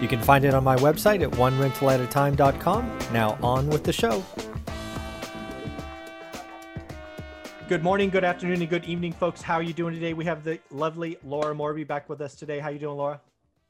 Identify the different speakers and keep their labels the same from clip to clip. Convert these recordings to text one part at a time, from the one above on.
Speaker 1: You can find it on my website at onerentalatatime.com. Now, on with the show. Good morning, good afternoon, and good evening, folks. How are you doing today? We have the lovely Laura Morby back with us today. How are you doing, Laura?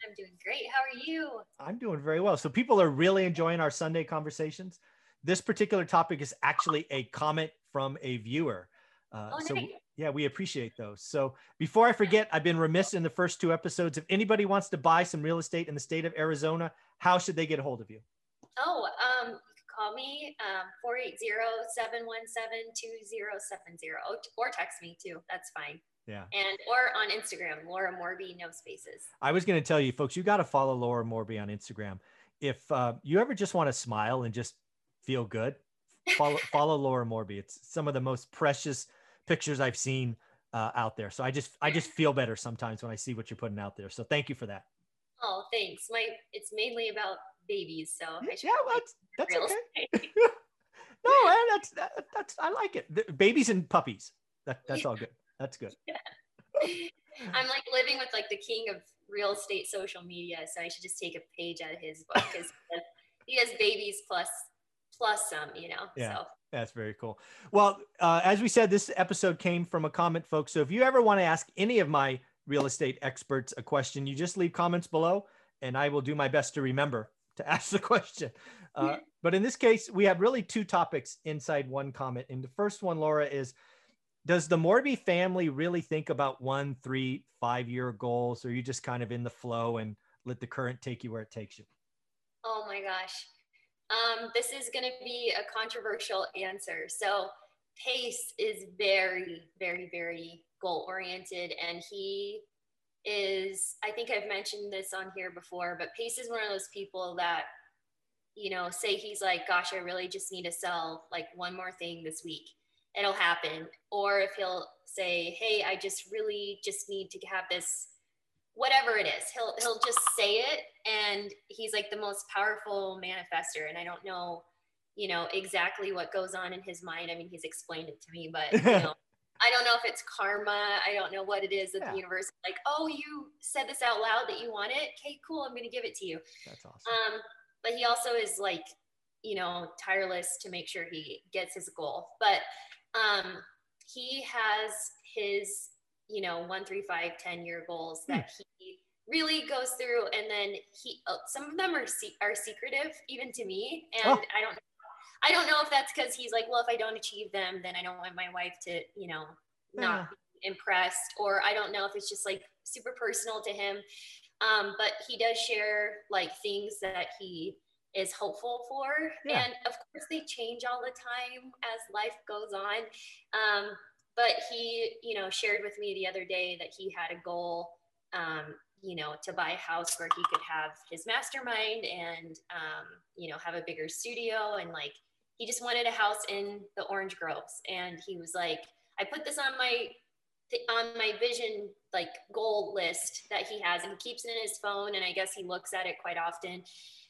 Speaker 2: I'm doing great. How are you?
Speaker 1: I'm doing very well. So people are really enjoying our Sunday conversations. This particular topic is actually a comment from a viewer. Uh,
Speaker 2: oh,
Speaker 1: so
Speaker 2: nice.
Speaker 1: Yeah, we appreciate those. So before I forget, I've been remiss in the first two episodes. If anybody wants to buy some real estate in the state of Arizona, how should they get a hold of you?
Speaker 2: Oh, um, you can call me um, 480-717-2070 or text me too. That's fine.
Speaker 1: Yeah.
Speaker 2: And or on Instagram, Laura Morby, no spaces.
Speaker 1: I was going to tell you, folks, you got to follow Laura Morby on Instagram. If uh, you ever just want to smile and just feel good, follow follow Laura Morby. It's some of the most precious pictures I've seen uh, out there. So I just I just feel better sometimes when I see what you're putting out there. So thank you for that.
Speaker 2: Oh, thanks. My it's mainly about babies, so I should
Speaker 1: Yeah, well, that's that's okay. No, that's that, that's I like it. The- babies and puppies. That that's all good. That's good.
Speaker 2: I'm like living with like the king of real estate social media, so I should just take a page out of his book because he has babies plus plus some, you know.
Speaker 1: Yeah.
Speaker 2: So
Speaker 1: That's very cool. Well, uh, as we said, this episode came from a comment, folks. So if you ever want to ask any of my real estate experts a question, you just leave comments below, and I will do my best to remember to ask the question. Uh, but in this case, we have really two topics inside one comment. And the first one, Laura, is Does the Morby family really think about one, three, five year goals, or are you just kind of in the flow and let the current take you where it takes you?
Speaker 2: Oh my gosh. Um, this is going to be a controversial answer. So, Pace is very, very, very goal oriented. And he is, I think I've mentioned this on here before, but Pace is one of those people that, you know, say he's like, gosh, I really just need to sell like one more thing this week. It'll happen. Or if he'll say, hey, I just really just need to have this whatever it is he'll he'll just say it and he's like the most powerful manifester and i don't know you know exactly what goes on in his mind. I mean he's explained it to me but you know i don't know if it's karma. I don't know what it is that
Speaker 1: Yeah.
Speaker 2: the universe like oh you said this out loud that you want it? Okay cool i'm gonna give it to you.
Speaker 1: That's awesome.
Speaker 2: um but he also is like you know tireless to make sure he gets his goal. But um he has his you know one three five ten year goals that he really goes through. And then he uh, some of them are se- are secretive even to me. And
Speaker 1: Oh.
Speaker 2: i don't i don't know if that's because he's like well if i don't achieve them then i don't want my wife to you know not be impressed. Or i don't know if it's just like super personal to him. Um, but he does share like things that he is hopeful for.
Speaker 1: Yeah.
Speaker 2: and of course they change all the time as life goes on. Um, but he you know shared with me the other day that he had a goal um, you know to buy a house where he could have his mastermind and um, you know have a bigger studio. And like he just wanted a house in the orange groves. And he was like i put this on my on my vision like goal list that he has and he keeps it in his phone. And i guess he looks at it quite often.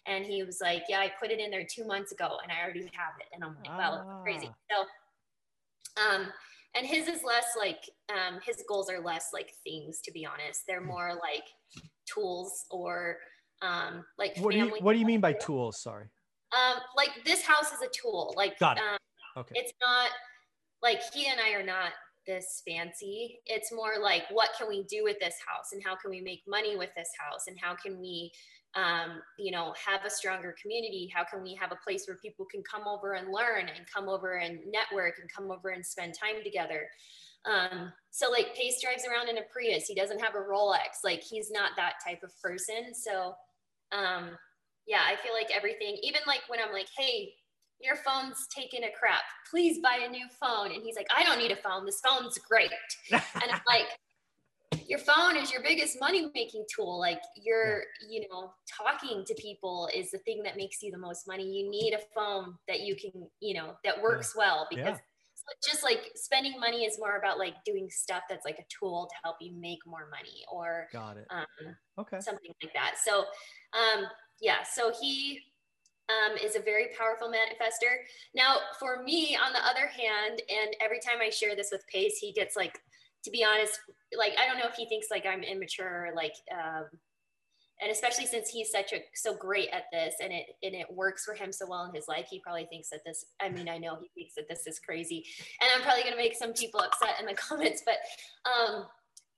Speaker 2: And he was like yeah i put it in there two months ago and i already have it. And i'm like wow that's crazy. So um and his is less like um his goals are less like things to be honest they're more like tools or um like
Speaker 1: What do you What do you mean by tools? Sorry.
Speaker 2: um like this house is a tool like
Speaker 1: Got it.
Speaker 2: um
Speaker 1: Okay.
Speaker 2: it's not like he and I are not this fancy. It's more like what can we do with this house? And how can we make money with this house? And how can we um, you know have a stronger community? How can we have a place where people can come over and learn and come over and network and come over and spend time together? Um, so like pace drives around in a prius. He doesn't have a rolex. Like he's not that type of person. So um, yeah i feel like everything even like when i'm like hey your phone's taking a crap. Please buy a new phone. And he's like, I don't need a phone. This phone's great. And I'm like, your phone is your biggest money making tool like you're yeah. you know talking to people is the thing that makes you the most money you need a phone that you can you know that works yeah. well because yeah. just like spending money is more about like doing stuff that's like a tool to help you make more money or
Speaker 1: got it
Speaker 2: um, okay something like that so um yeah so he um, is a very powerful manifester. Now, for me, on the other hand, and every time I share this with Pace, he gets like to be honest, like I don't know if he thinks like I'm immature, like, um, and especially since he's such a so great at this, and it and it works for him so well in his life, he probably thinks that this. I mean, I know he thinks that this is crazy, and I'm probably gonna make some people upset in the comments, but um,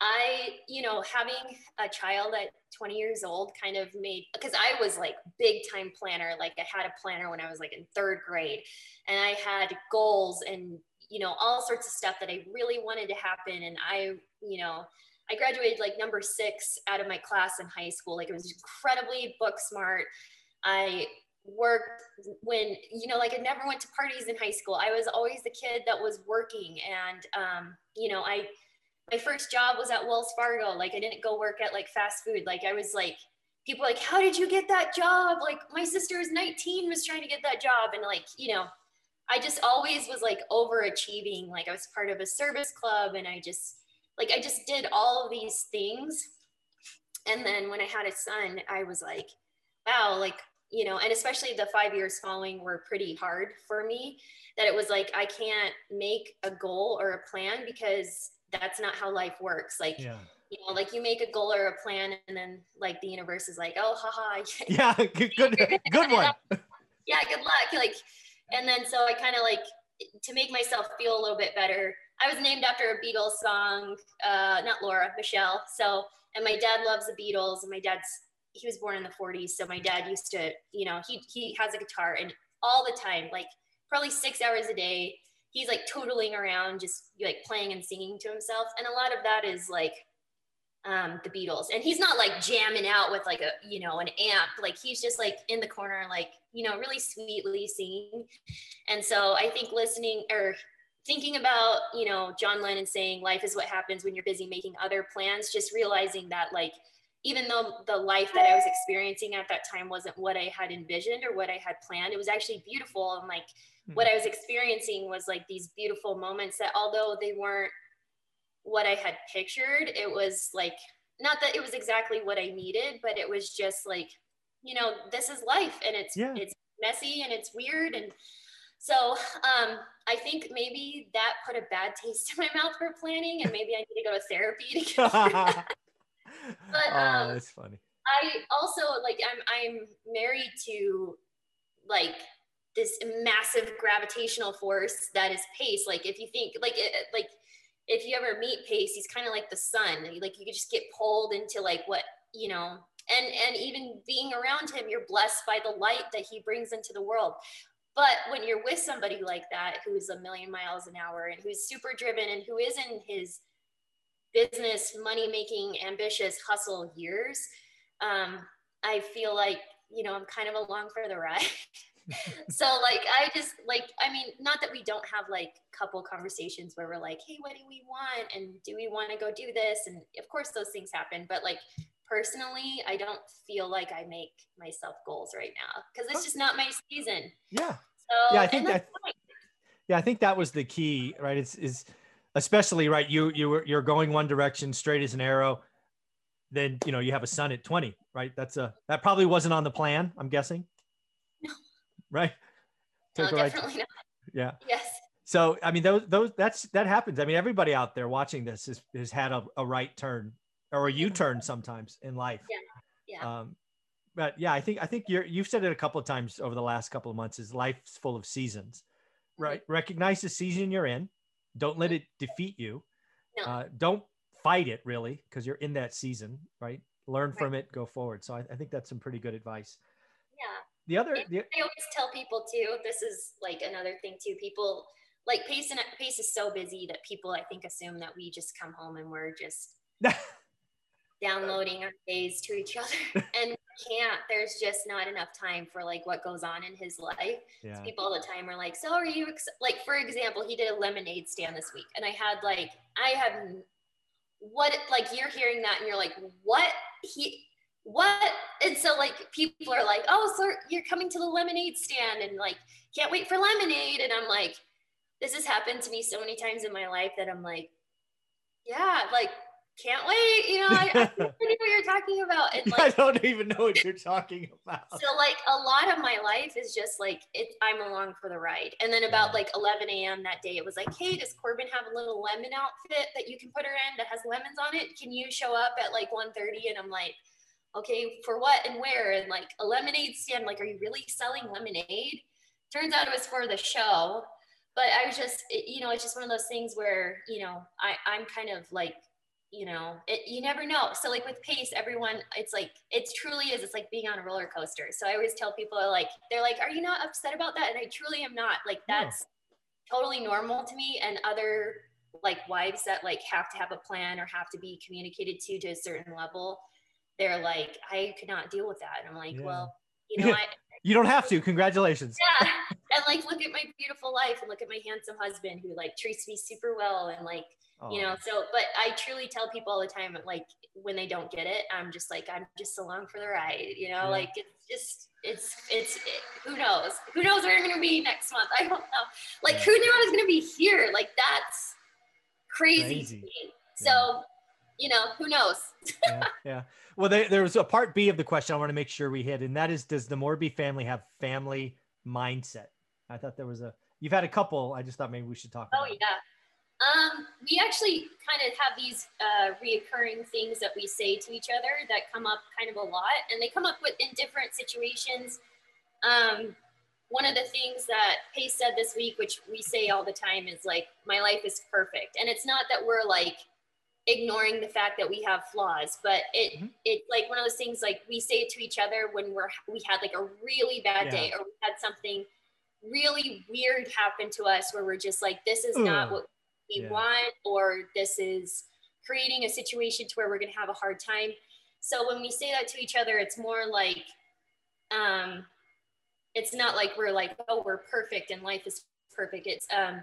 Speaker 2: I, you know, having a child at 20 years old kind of made because I was like big time planner. Like I had a planner when I was like in third grade, and I had goals and you know, all sorts of stuff that I really wanted to happen. And I, you know, I graduated like number six out of my class in high school. Like it was incredibly book smart. I worked when, you know, like I never went to parties in high school. I was always the kid that was working. And, um, you know, I, my first job was at Wells Fargo. Like I didn't go work at like fast food. Like I was like, people like, how did you get that job? Like my sister is 19 was trying to get that job. And like, you know, I just always was like overachieving. Like I was part of a service club and I just like I just did all of these things. And then when I had a son, I was like, wow, like, you know, and especially the five years following were pretty hard for me. That it was like I can't make a goal or a plan because that's not how life works. Like yeah you know, like you make a goal or a plan, and then like the universe is like, oh, haha.
Speaker 1: Yeah, good, good, good one.
Speaker 2: yeah, good luck. Like and then so I kind of like to make myself feel a little bit better. I was named after a Beatles song, uh, not Laura, Michelle. So, and my dad loves the Beatles, and my dad's he was born in the 40s, so my dad used to, you know, he he has a guitar and all the time, like probably six hours a day, he's like totaling around, just like playing and singing to himself, and a lot of that is like um, the Beatles. And he's not like jamming out with like a, you know, an amp. Like he's just like in the corner, like, you know, really sweetly singing. And so I think listening or thinking about, you know, John Lennon saying life is what happens when you're busy making other plans, just realizing that like, even though the life that I was experiencing at that time wasn't what I had envisioned or what I had planned, it was actually beautiful. And like mm-hmm. what I was experiencing was like these beautiful moments that although they weren't what I had pictured. It was like, not that it was exactly what I needed, but it was just like, you know, this is life and it's, yeah. it's messy and it's weird. And so um, I think maybe that put a bad taste in my mouth for planning and maybe I need to go to therapy to get
Speaker 1: but um, oh, that's funny.
Speaker 2: I also like I'm I'm married to like this massive gravitational force that is pace. Like if you think like it, like if you ever meet Pace, he's kind of like the sun. Like you could just get pulled into like what, you know, and and even being around him, you're blessed by the light that he brings into the world. But when you're with somebody like that, who's a million miles an hour and who's super driven and who is in his business, money making, ambitious hustle years, um, I feel like, you know, I'm kind of along for the ride. so like I just like I mean not that we don't have like couple conversations where we're like hey what do we want? And do we want to go do this? And of course those things happen but like personally I don't feel like I make myself goals right now because it's just not my season.
Speaker 1: Yeah.
Speaker 2: So
Speaker 1: yeah I think that yeah I think that was the key right? It's is especially right you you were you're going one direction straight as an arrow then you know you have a son at 20 right that's a that probably wasn't on the plan i'm guessing
Speaker 2: no
Speaker 1: right?
Speaker 2: no, definitely not.
Speaker 1: Yeah.
Speaker 2: Yes.
Speaker 1: So I mean, those those that's that happens. I mean, everybody out there watching this has has had a, a right turn or a U turn sometimes in life.
Speaker 2: Yeah. Yeah. Um,
Speaker 1: but yeah, I think I think you're you've said it a couple of times over the last couple of months. Is life's full of seasons, mm-hmm. right? Mm-hmm. Recognize the season you're in. Don't let it defeat you. No. Uh, don't fight it really because you're in that season, right? Learn right. from it, go forward. So I, I think that's some pretty good advice.
Speaker 2: Yeah
Speaker 1: the other, the,
Speaker 2: I always tell people too. This is like another thing too. People like pace and pace is so busy that people I think assume that we just come home and we're just downloading our days to each other and can't there's just not enough time for like what goes on in his life yeah. people all the time are like so are you ex-? like for example he did a lemonade stand this week and i had like i have what like you're hearing that and you're like what he what and so like people are like oh so you're coming to the lemonade stand and like can't wait for lemonade and i'm like this has happened to me so many times in my life that i'm like yeah like can't wait. You know, I, I know what you're talking about.
Speaker 1: And like, I don't even know what you're talking about.
Speaker 2: So like a lot of my life is just like it, I'm along for the ride. And then about like 11 a.m. that day, it was like, hey, does Corbin have a little lemon outfit that you can put her in that has lemons on it? Can you show up at like 1:30? And I'm like, okay, for what and where? And like a lemonade stand. Like, are you really selling lemonade? Turns out it was for the show. But I was just, you know, it's just one of those things where, you know, I, I'm kind of like you know it, you never know. So like with pace everyone it's like it truly is it's like being on a roller coaster. So i always tell people like they're like are you not upset about that? And i truly am not. Like that's no. totally normal to me and other like wives that like have to have a plan or have to be communicated to to a certain level they're like i could not deal with that. And i'm like yeah. well you know I,
Speaker 1: you don't have to. Congratulations.
Speaker 2: Yeah and like look at my beautiful life and look at my handsome husband who like treats me super well and like Oh. You know, so but I truly tell people all the time, like when they don't get it, I'm just like I'm just along for the ride. You know, yeah. like it's just it's it's it, who knows who knows where I'm gonna be next month. I don't know. Like yeah. who knew I was gonna be here? Like that's crazy, crazy. So. Yeah. You know, who knows?
Speaker 1: yeah, yeah. Well, there, there was a part B of the question I want to make sure we hit, and that is, does the Morby family have family mindset? I thought there was a. You've had a couple. I just thought maybe we should talk.
Speaker 2: Oh yeah. Um, we actually kind of have these uh, reoccurring things that we say to each other that come up kind of a lot, and they come up with in different situations. Um, one of the things that Pace said this week, which we say all the time, is like, "My life is perfect," and it's not that we're like ignoring the fact that we have flaws, but it mm-hmm. it's like one of those things like we say it to each other when we're we had like a really bad yeah. day or we had something really weird happen to us where we're just like, "This is not what." we yeah. want or this is creating a situation to where we're going to have a hard time so when we say that to each other it's more like um it's not like we're like oh we're perfect and life is perfect it's um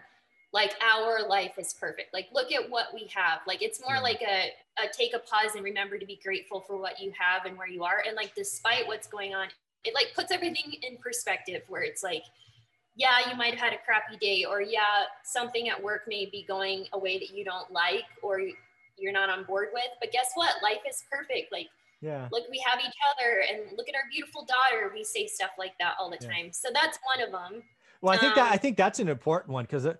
Speaker 2: like our life is perfect like look at what we have like it's more yeah. like a, a take a pause and remember to be grateful for what you have and where you are and like despite what's going on it like puts everything in perspective where it's like yeah, you might have had a crappy day, or yeah, something at work may be going a way that you don't like or you're not on board with. But guess what? Life is perfect. Like, yeah. look, we have each other and look at our beautiful daughter. We say stuff like that all the yeah. time. So that's one of them.
Speaker 1: Well, I think um, that I think that's an important one because uh,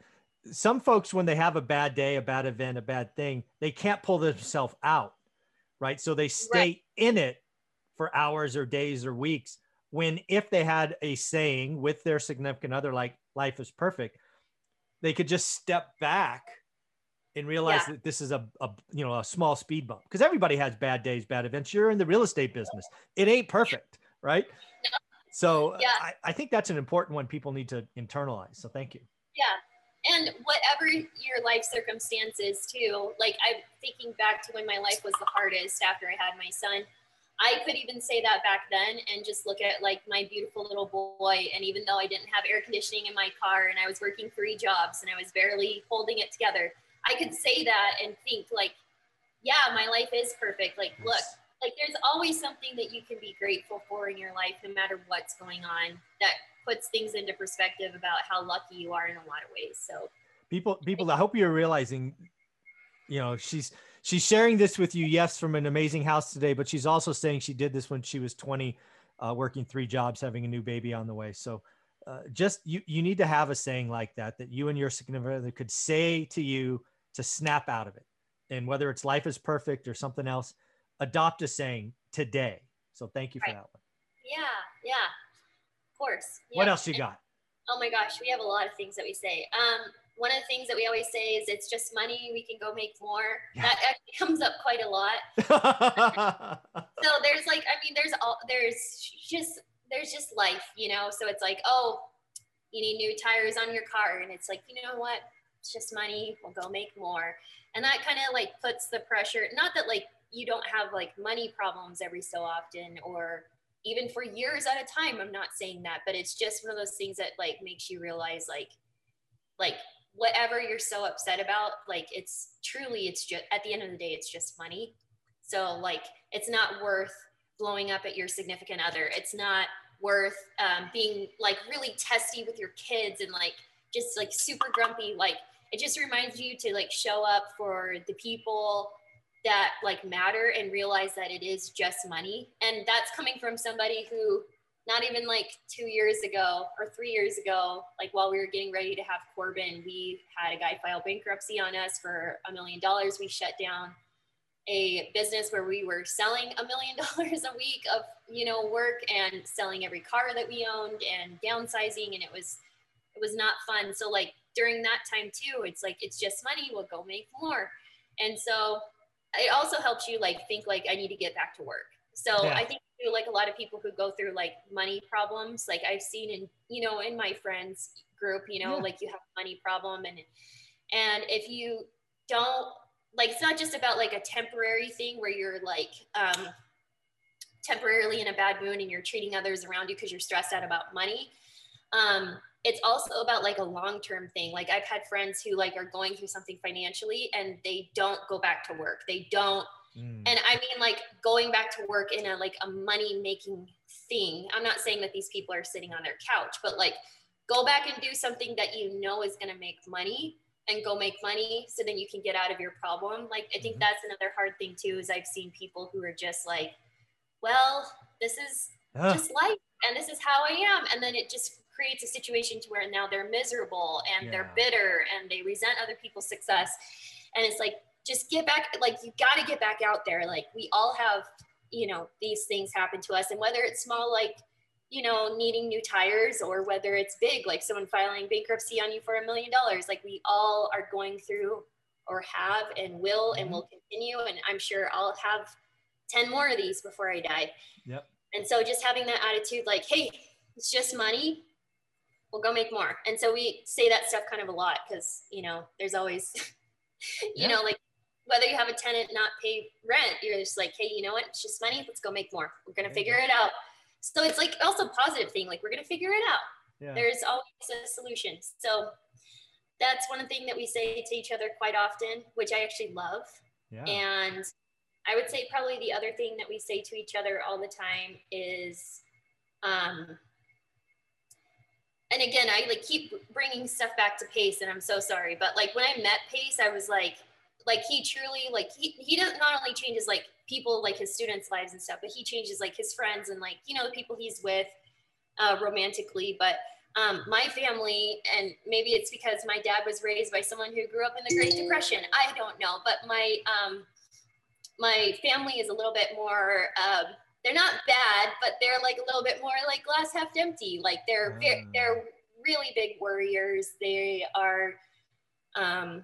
Speaker 1: some folks, when they have a bad day, a bad event, a bad thing, they can't pull themselves out, right? So they stay right. in it for hours or days or weeks when if they had a saying with their significant other like life is perfect they could just step back and realize yeah. that this is a, a you know a small speed bump. Because everybody has bad days bad events. You're in the real estate business. It ain't perfect right? So yeah. I, I think that's an important one people need to internalize so thank you.
Speaker 2: Yeah. And whatever your life circumstances too like i'm thinking back to when my life was the hardest after i had my son I could even say that back then and just look at like my beautiful little boy. And even though I didn't have air conditioning in my car and I was working three jobs and I was barely holding it together, I could say that and think like, yeah, my life is perfect. Like, look, like there's always something that you can be grateful for in your life, no matter what's going on, that puts things into perspective about how lucky you are in a lot of ways. So
Speaker 1: people, people, I hope you're realizing, you know, she's, she's sharing this with you, yes, from an amazing house today, but she's also saying she did this when she was 20, uh, working three jobs, having a new baby on the way. So uh, just you, you need to have a saying like that, that you and your significant other could say to you to snap out of it. And whether it's life is perfect or something else, adopt a saying today. So thank you for right. that one.
Speaker 2: Yeah, yeah, of course.
Speaker 1: Yeah. What else you got?
Speaker 2: Oh my gosh, we have a lot of things that we say. Um, one of the things that we always say is it's just money we can go make more. Yeah. that actually comes up quite a lot. So there's like i mean there's all there's just there's just life you know? So it's like oh you need new tires on your car. And it's like you know what? It's just money. We'll go make more. And that kind of like puts the pressure not that like you don't have like money problems every so often or even for years at a time i'm not saying that but it's just one of those things that like makes you realize like like whatever you're so upset about, like it's truly, it's just at the end of the day, it's just money. So like, it's not worth blowing up at your significant other. It's not worth um, being like really testy with your kids and like just like super grumpy. Like it just reminds you to like show up for the people that like matter and realize that it is just money. And that's coming from somebody who not even like two years ago or three years ago, like while we were getting ready to have Corbin, we had a guy file bankruptcy on us for a million dollars. We shut down a business where we were selling a million dollars a week of you know work and selling every car that we owned and downsizing and it was it was not fun so like during that time too it's like it's just money we'll go make more and so it also helps you like think like i need to get back to work so yeah. i think like a lot of people who go through like money problems. Like i've seen in you know in my friends group you know yeah. like you have a money problem and and if you don't like it's not just about like a temporary thing where you're like um, temporarily in a bad mood and you're treating others around you because you're stressed out about money. Um, it's also about like a long-term thing. Like i've had friends who like are going through something financially and they don't go back to work. They don't mm. and i mean like going back to work in a like a money making thing i'm not saying that these people are sitting on their couch but like go back and do something that you know is going to make money and go make money so then you can get out of your problem like i think mm-hmm. that's another hard thing too is i've seen people who are just like well this is just life and this is how i am and then it just creates a situation to where now they're miserable and yeah. they're bitter and they resent other people's success and it's like just get back like you got to get back out there like we all have you know these things happen to us and whether it's small like you know, needing new tires or whether it's big, like someone filing bankruptcy on you for a million dollars. Like we all are going through or have and will and will mm-hmm. continue. And I'm sure I'll have 10 more of these before I die.
Speaker 1: Yep.
Speaker 2: And so just having that attitude, like, hey, it's just money. We'll go make more. And so we say that stuff kind of a lot because, you know, there's always, you know, like whether you have a tenant not pay rent, you're just like, hey, you know what? It's just money. Let's go make more. We're going to figure it out. So it's like also positive thing. Like we're gonna figure it out. Yeah. There's always a solution. So that's one thing that we say to each other quite often, which I actually love. Yeah. And I would say probably the other thing that we say to each other all the time is, um, and again, I like keep bringing stuff back to Pace, and I'm so sorry, but like when I met Pace, I was like, like he truly like he he does not only changes like people like his students' lives and stuff, but he changes like his friends and like, you know, the people he's with uh, romantically. But um, my family, and maybe it's because my dad was raised by someone who grew up in the Great Depression. I don't know, but my um, my family is a little bit more. Uh, they're not bad, but they're like a little bit more like glass half empty. Like they're mm. they're really big worriers. They are, um,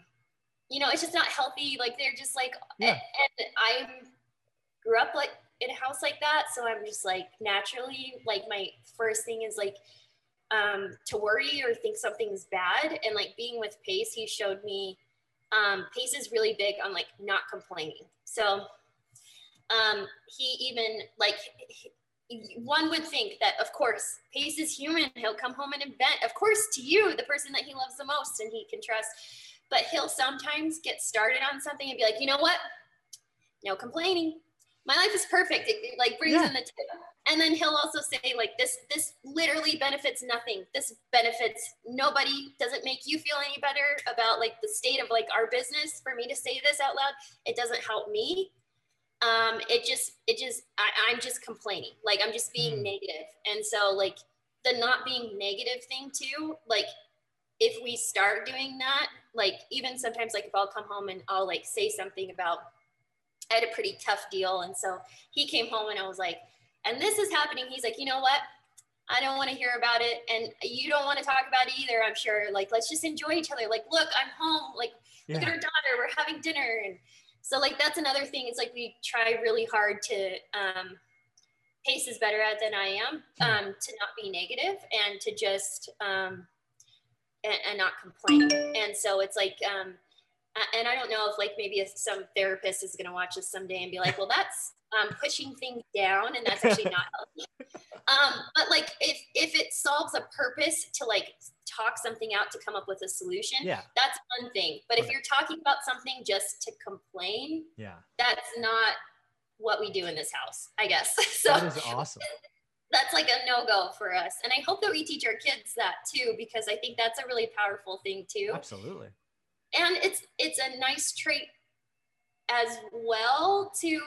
Speaker 2: you know, it's just not healthy. Like they're just like, yeah. and, I'm grew up like in a house like that. So I'm just like naturally, like my first thing is like um, to worry or think something's bad. And like being with Pace, he showed me um, Pace is really big on like not complaining. So um, he even like he, one would think that of course Pace is human. He'll come home and invent, of course, to you, the person that he loves the most and he can trust. But he'll sometimes get started on something and be like, you know what? No complaining my life is perfect. It, like brings yeah. in the tip. And then he'll also say like this, this literally benefits nothing. This benefits nobody. Doesn't make you feel any better about like the state of like our business. For me to say this out loud, it doesn't help me. Um, it just, it just, I, am just complaining. Like I'm just being mm. negative. And so like the not being negative thing too, like if we start doing that, like even sometimes like if I'll come home and I'll like say something about I had a pretty tough deal. And so he came home and I was like, and this is happening. He's like, you know what? I don't want to hear about it. And you don't want to talk about it either, I'm sure. Like, let's just enjoy each other. Like, look, I'm home. Like, yeah. look at our daughter. We're having dinner. And so, like, that's another thing. It's like we try really hard to, um, Pace is better at than I am, hmm. um, to not be negative and to just, um, and, and not complain. And so it's like, um, and I don't know if like maybe some therapist is going to watch this someday and be like, well, that's um, pushing things down and that's actually not healthy. Um, but like if, if it solves a purpose to like talk something out to come up with a solution,
Speaker 1: Yeah.
Speaker 2: that's one thing. But if you're talking about something just to complain,
Speaker 1: Yeah.
Speaker 2: that's not what we do in this house, I guess. So
Speaker 1: That is awesome.
Speaker 2: That's like a no-go for us. And I hope that we teach our kids that too, because I think that's a really powerful thing too.
Speaker 1: Absolutely.
Speaker 2: And it's it's a nice trait as well to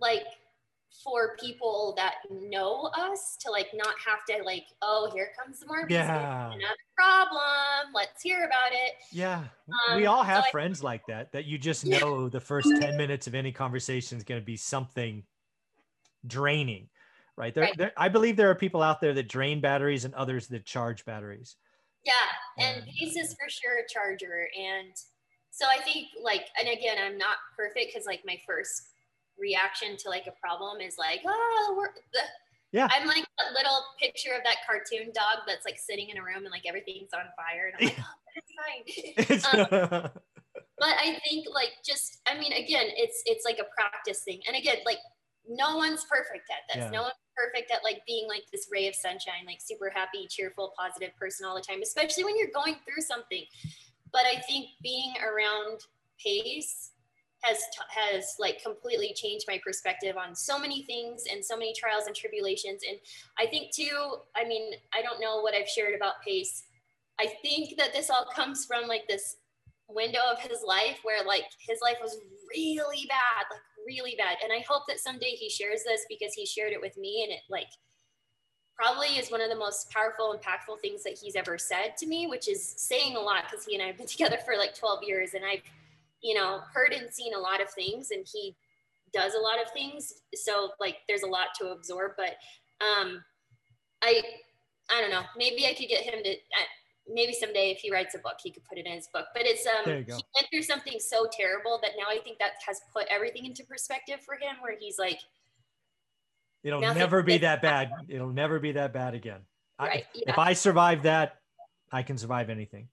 Speaker 2: like for people that know us to like not have to like, oh, here comes more business,
Speaker 1: Yeah.
Speaker 2: another problem. Let's hear about it.
Speaker 1: Yeah.
Speaker 2: Um,
Speaker 1: we all
Speaker 2: so
Speaker 1: have
Speaker 2: I-
Speaker 1: friends like that, that you just
Speaker 2: Yeah.
Speaker 1: know the first 10 minutes of any conversation is going to be something draining, right? There,
Speaker 2: Right.
Speaker 1: there, I believe there are people out there that drain batteries and others that charge batteries.
Speaker 2: Yeah, and. Pace is for sure a charger. And so I think like, and again, I'm not perfect because like my first reaction to like a problem is like, oh, we're the,
Speaker 1: Yeah.
Speaker 2: I'm like a little picture of that cartoon dog that's like sitting in a room and like everything's on fire. And I'm like, oh, fine. Um, but I think like just, I mean, again, it's it's like a practice thing. And again, like no one's perfect at this.
Speaker 1: Yeah.
Speaker 2: No one's perfect at like being like this ray of sunshine, like super happy, cheerful, positive person all the time, especially when you're going through something. But I think being around Pace has has like completely changed my perspective on so many things and so many trials and tribulations. And I think too, I mean, I don't know what I've shared about Pace. I think that this all comes from like this window of his life where like his life was really bad, like really bad. And I hope that someday he shares this because he shared it with me and it like probably is one of the most powerful, impactful things that he's ever said to me, which is saying a lot because he and I have been together for like 12 years and I've, you know, heard and seen a lot of things and he does a lot of things. So like there's a lot to absorb, but um I I don't know, maybe I could get him to uh, maybe someday if he writes a book, he could put it in his book. But it's um
Speaker 1: There you go.
Speaker 2: he went through something so terrible that now I think that has put everything into perspective for him where he's like,
Speaker 1: It'll never be that bad. It'll never be that bad again. I,
Speaker 2: Right,
Speaker 1: If
Speaker 2: yeah.
Speaker 1: I survive that, I can survive anything.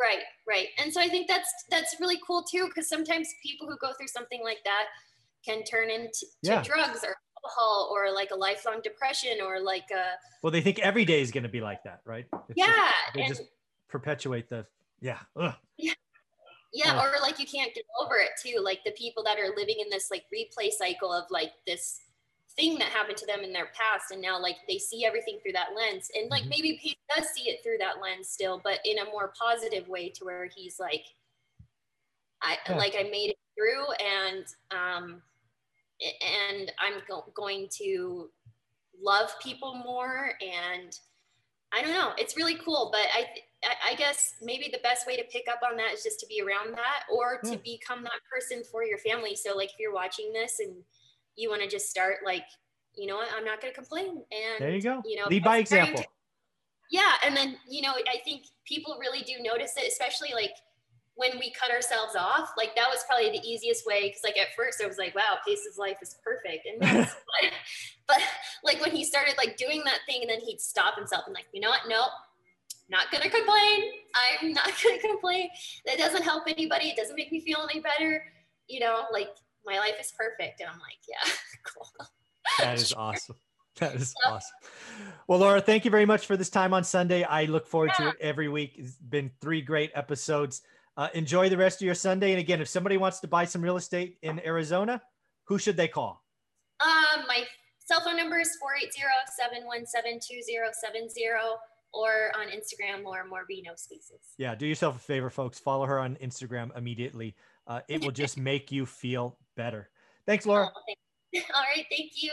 Speaker 2: Right, right. And so I think that's that's really cool too, because sometimes people who go through something like that can turn into to
Speaker 1: Yeah.
Speaker 2: drugs or alcohol or like a lifelong depression or like a
Speaker 1: Well, they think every day is going to be like that, right? It's just-
Speaker 2: yeah,
Speaker 1: they
Speaker 2: and
Speaker 1: just perpetuate the, yeah. Ugh.
Speaker 2: yeah,
Speaker 1: Ugh.
Speaker 2: or like you can't get over it too. Like the people that are living in this like replay cycle of like this thing that happened to them in their past and now like they see everything through that lens and like
Speaker 1: Mhm.
Speaker 2: maybe Pete does see it through that lens still but in a more positive way to where he's like I
Speaker 1: Yeah.
Speaker 2: like I made it through and um and I'm go- going to love people more and I don't know it's really cool but I I- I guess maybe the best way to pick up on that is just to be around that or to
Speaker 1: Yeah.
Speaker 2: become that person for your family so like if you're watching this and you want to just start like you know what i'm not going to complain and
Speaker 1: There you go.
Speaker 2: you know
Speaker 1: Lead by example.
Speaker 2: yeah and then you know i think people really do notice it especially like when we cut ourselves off like that was probably the easiest way because like at first i was like wow pace's life is perfect and that's- but, but like when he started like doing that thing and then he'd stop himself and like you know what no not gonna complain i'm not gonna complain that doesn't help anybody it doesn't make me feel any better you know like my life is perfect and i'm like yeah cool
Speaker 1: That is awesome. That is awesome. Well, Laura, thank you very much for this time on Sunday. I look forward to it every week. It's been three great episodes. Uh, enjoy the rest of your Sunday. And again, if somebody wants to buy some real estate in Arizona, who should they call?
Speaker 2: Um, my cell phone number is 480-717-2070 or on Instagram or Morby No Spaces.
Speaker 1: Yeah, do yourself a favor, folks. Follow her on Instagram immediately. Uh, it will just make you feel better. Thanks, Laura.
Speaker 2: Oh, All right, thank you.